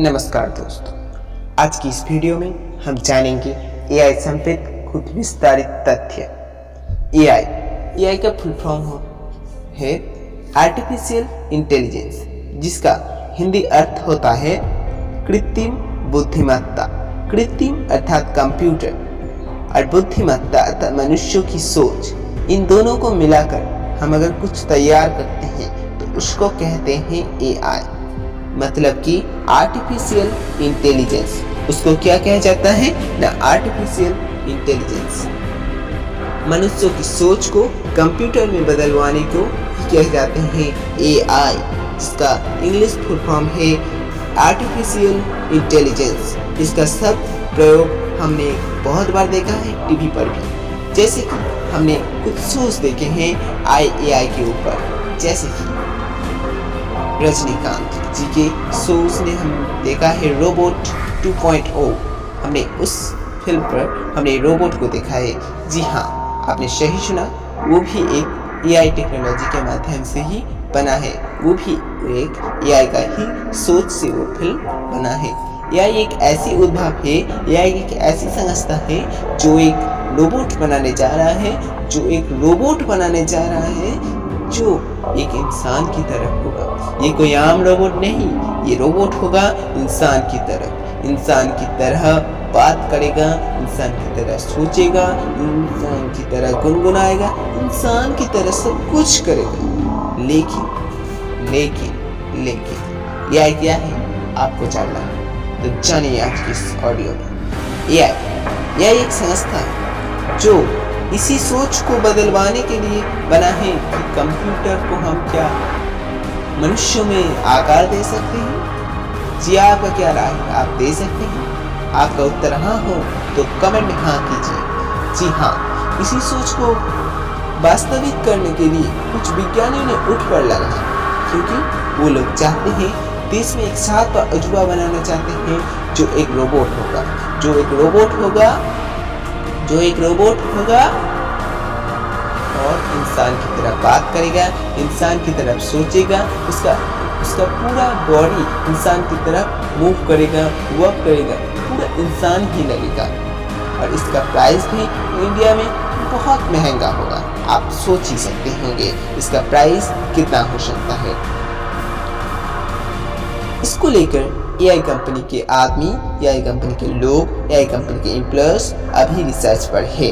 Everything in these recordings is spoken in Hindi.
नमस्कार दोस्तों। आज की इस वीडियो में हम जानेंगे एआई संबंधित कुछ विस्तारित तथ्य। एआई एआई का फुल फॉर्म हो है आर्टिफिशियल इंटेलिजेंस जिसका हिंदी अर्थ होता है कृत्रिम बुद्धिमत्ता। कृत्रिम अर्थात कंप्यूटर और बुद्धिमत्ता अर्थात मनुष्यों की सोच। इन दोनों को मिलाकर हम अगर कुछ तैयार करते हैं तो उसको कहते हैं एआई मतलब कि आर्टिफिशियल इंटेलिजेंस उसको क्या कहा जाता है? ना आर्टिफिशियल इंटेलिजेंस मनुष्यों की सोच को कंप्यूटर में बदलवाने को कह जाते हैं एआई इसका इंग्लिश फुल फॉर्म है आर्टिफिशियल इंटेलिजेंस इसका सब प्रयोग हमने बहुत बार देखा है टीवी पर भी। जैसे कि हमने कुछ शोज़ देखे हैं आई ए आई के ऊपर। जैसे कि रजनीकांत। जी के शोज़ ने हम देखा है रोबोट 2.0 हमने उस फ़िल्म पर हमने रोबोट को देखा है। जी हाँ आपने सही सुना, वो भी एक एआई टेक्नोलॉजी के माध्यम से ही बना है। वो भी एक एआई का ही सोच से वो फ़िल्म बना है। एआई एक ऐसी उद्भव है एआई एक ऐसी संस्था है, जो एक रोबोट बनाने जा रहा है, जो एक रोबोट बनाने जा रहा है जो एक इंसान की तरह होगा। ये कोई आम रोबोट नहीं, ये रोबोट होगा इंसान की तरह इंसान की तरह बात करेगा, इंसान की तरह सोचेगा, इंसान की तरह गुनगुनाएगा, इंसान की तरह सब कुछ करेगा। लेकिन लेकिन लेकिन यह क्या है? आपको जानना है। तो जानिए आज की इस ऑडियो में। यह यह एक संस्था है जो इसी सोच को बदलवाने के लिए बना है कि कंप्यूटर को हम क्या मनुष्य में आकार दे सकते हैं? जी आपका क्या राय है? आप दे सकते हैं? आपका उत्तर हाँ हो तो कमेंट में हाँ कीजिए। जी हाँ इसी सोच को वास्तविक करने के लिए कुछ विज्ञानियों ने उठ पर लगा क्योंकि वो लोग चाहते हैं देश में एक साथ अजूबा बनाना चाहते हैं, जो एक रोबोट होगा। जो एक रोबोट होगा जो एक रोबोट होगा और इंसान की तरह बात करेगा, इंसान की तरफ़ सोचेगा, उसका उसका पूरा बॉडी इंसान की तरफ़ मूव करेगा वर्क करेगा, पूरा इंसान ही लगेगा। और इसका प्राइस भी इंडिया में बहुत महँगा होगा। आप सोच ही सकते होंगे, इसका प्राइस कितना हो सकता है। इसको लेकर एआई कंपनी के आदमी एआई कंपनी के लोग एआई कंपनी के एम्प्लॉयर्स अभी रिसर्च पर है।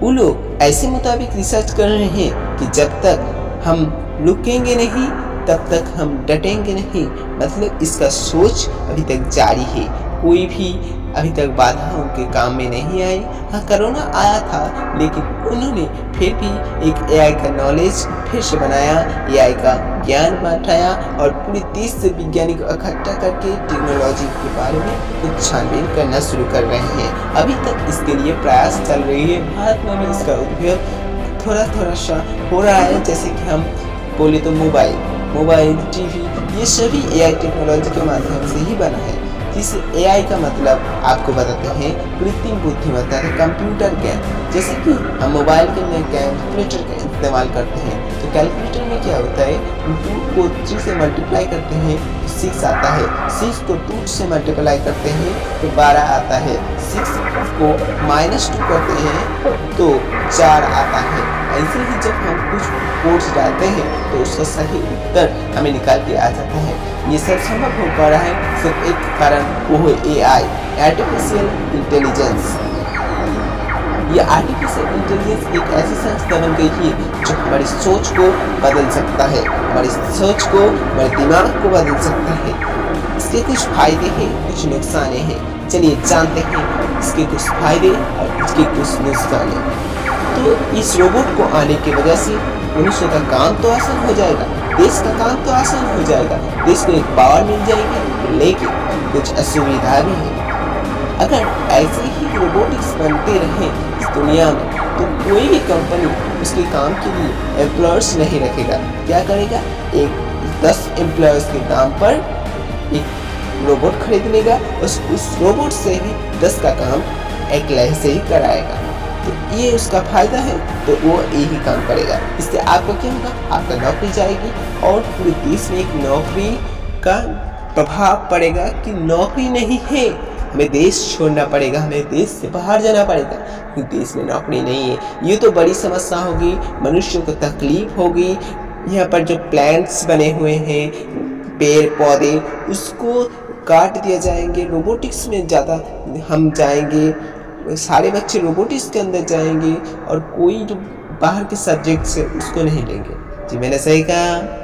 वो लोग ऐसे मुताबिक रिसर्च कर रहे हैं कि जब तक हम रुकेंगे नहीं, तब तक हम डटेंगे नहीं मतलब इसका सोच अभी तक जारी है। कोई भी अभी तक बाधा उनके काम में नहीं आई। हाँ कोरोना आया था, लेकिन उन्होंने फिर भी एक एआई का नॉलेज फिर से बनाया एआई का ज्ञान बांटाया और पूरे देश से विज्ञानी को इकट्ठा करके टेक्नोलॉजी के बारे में कुछ छानबीन करना शुरू कर रहे हैं। अभी तक इसके लिए प्रयास चल रही है। भारत में भी इसका उपयोग थोड़ा थोड़ा सा हो रहा है, जैसे कि हम बोले तो मोबाइल मोबाइल, टीवी, ये सभी एआई टेक्नोलॉजी के माध्यम से ही बना है। जिस एआई का मतलब आपको बताते हैं कृत्रिम बुद्धिमत्ता है कंप्यूटर ज्ञान जैसे कि हम मोबाइल के में कैलकुलेटर का इस्तेमाल करते हैं तो कैलकुलेटर में क्या होता है? टू को थ्री से मल्टीप्लाई करते हैं तो सिक्स आता है। सिक्स को टू से मल्टीप्लाई करते हैं तो बारह आता है। सिक्स को माइनस टू करते हैं तो चार आता है। ऐसे ही जब हम कुछ कोड्स डालते हैं तो उसका सही उत्तर हमें निकाल के आ जाता है। ये सब संभव हो पा रहा है, सिर्फ़ एक कारण वो है ए आई आर्टिफिशियल इंटेलिजेंस ये आर्टिफिशियल इंटेलिजेंस एक ऐसी संस्था बन गई है, जो हमारी सोच को बदल सकता है, हमारी सोच को, हमारे दिमाग को बदल सकता है। इसके कुछ फ़ायदे हैं, कुछ नुकसान हैं। चलिए जानते हैं इसके कुछ फ़ायदे और इसके कुछ नुकसान। तो इस रोबोट को आने की वजह से मनुष्य का काम तो आसान हो जाएगा, देश का काम तो आसान हो जाएगा, देश को एक पावर मिल जाएगी, लेकिन कुछ असुविधा भी है। अगर ऐसे ही रोबोटिक्स बनते रहे इस दुनिया में तो कोई भी कंपनी उसके काम के लिए एम्प्लॉयर्स नहीं रखेगा। क्या करेगा? एक दस एम्प्लॉयर्स के दाम पर एक रोबोट खरीद लेगा उस उस रोबोट से ही दस का काम एक लह से ही कराएगा। तो ये उसका फ़ायदा है तो वो यही काम करेगा। इससे आपको क्या होगा? आपका नौकरी जाएगी और पूरे देश में एक नौकरी का प्रभाव पड़ेगा कि नौकरी नहीं है, हमें देश छोड़ना पड़ेगा, हमें देश से बाहर जाना पड़ेगा। क्योंकि देश में नौकरी नहीं है। ये तो बड़ी समस्या होगी, मनुष्यों को तकलीफ़ होगी। यहाँ पर जो प्लांट्स बने हुए हैं, पेड़, पौधे, उसको काट दिया जाएँगे। रोबोटिक्स में ज़्यादा हम जाएँगे। सारे बच्चे रोबोटिक्स के अंदर जाएँगे और कोई जो बाहर के सब्जेक्ट्स है, उसको नहीं लेंगे। जी, मैंने सही कहा?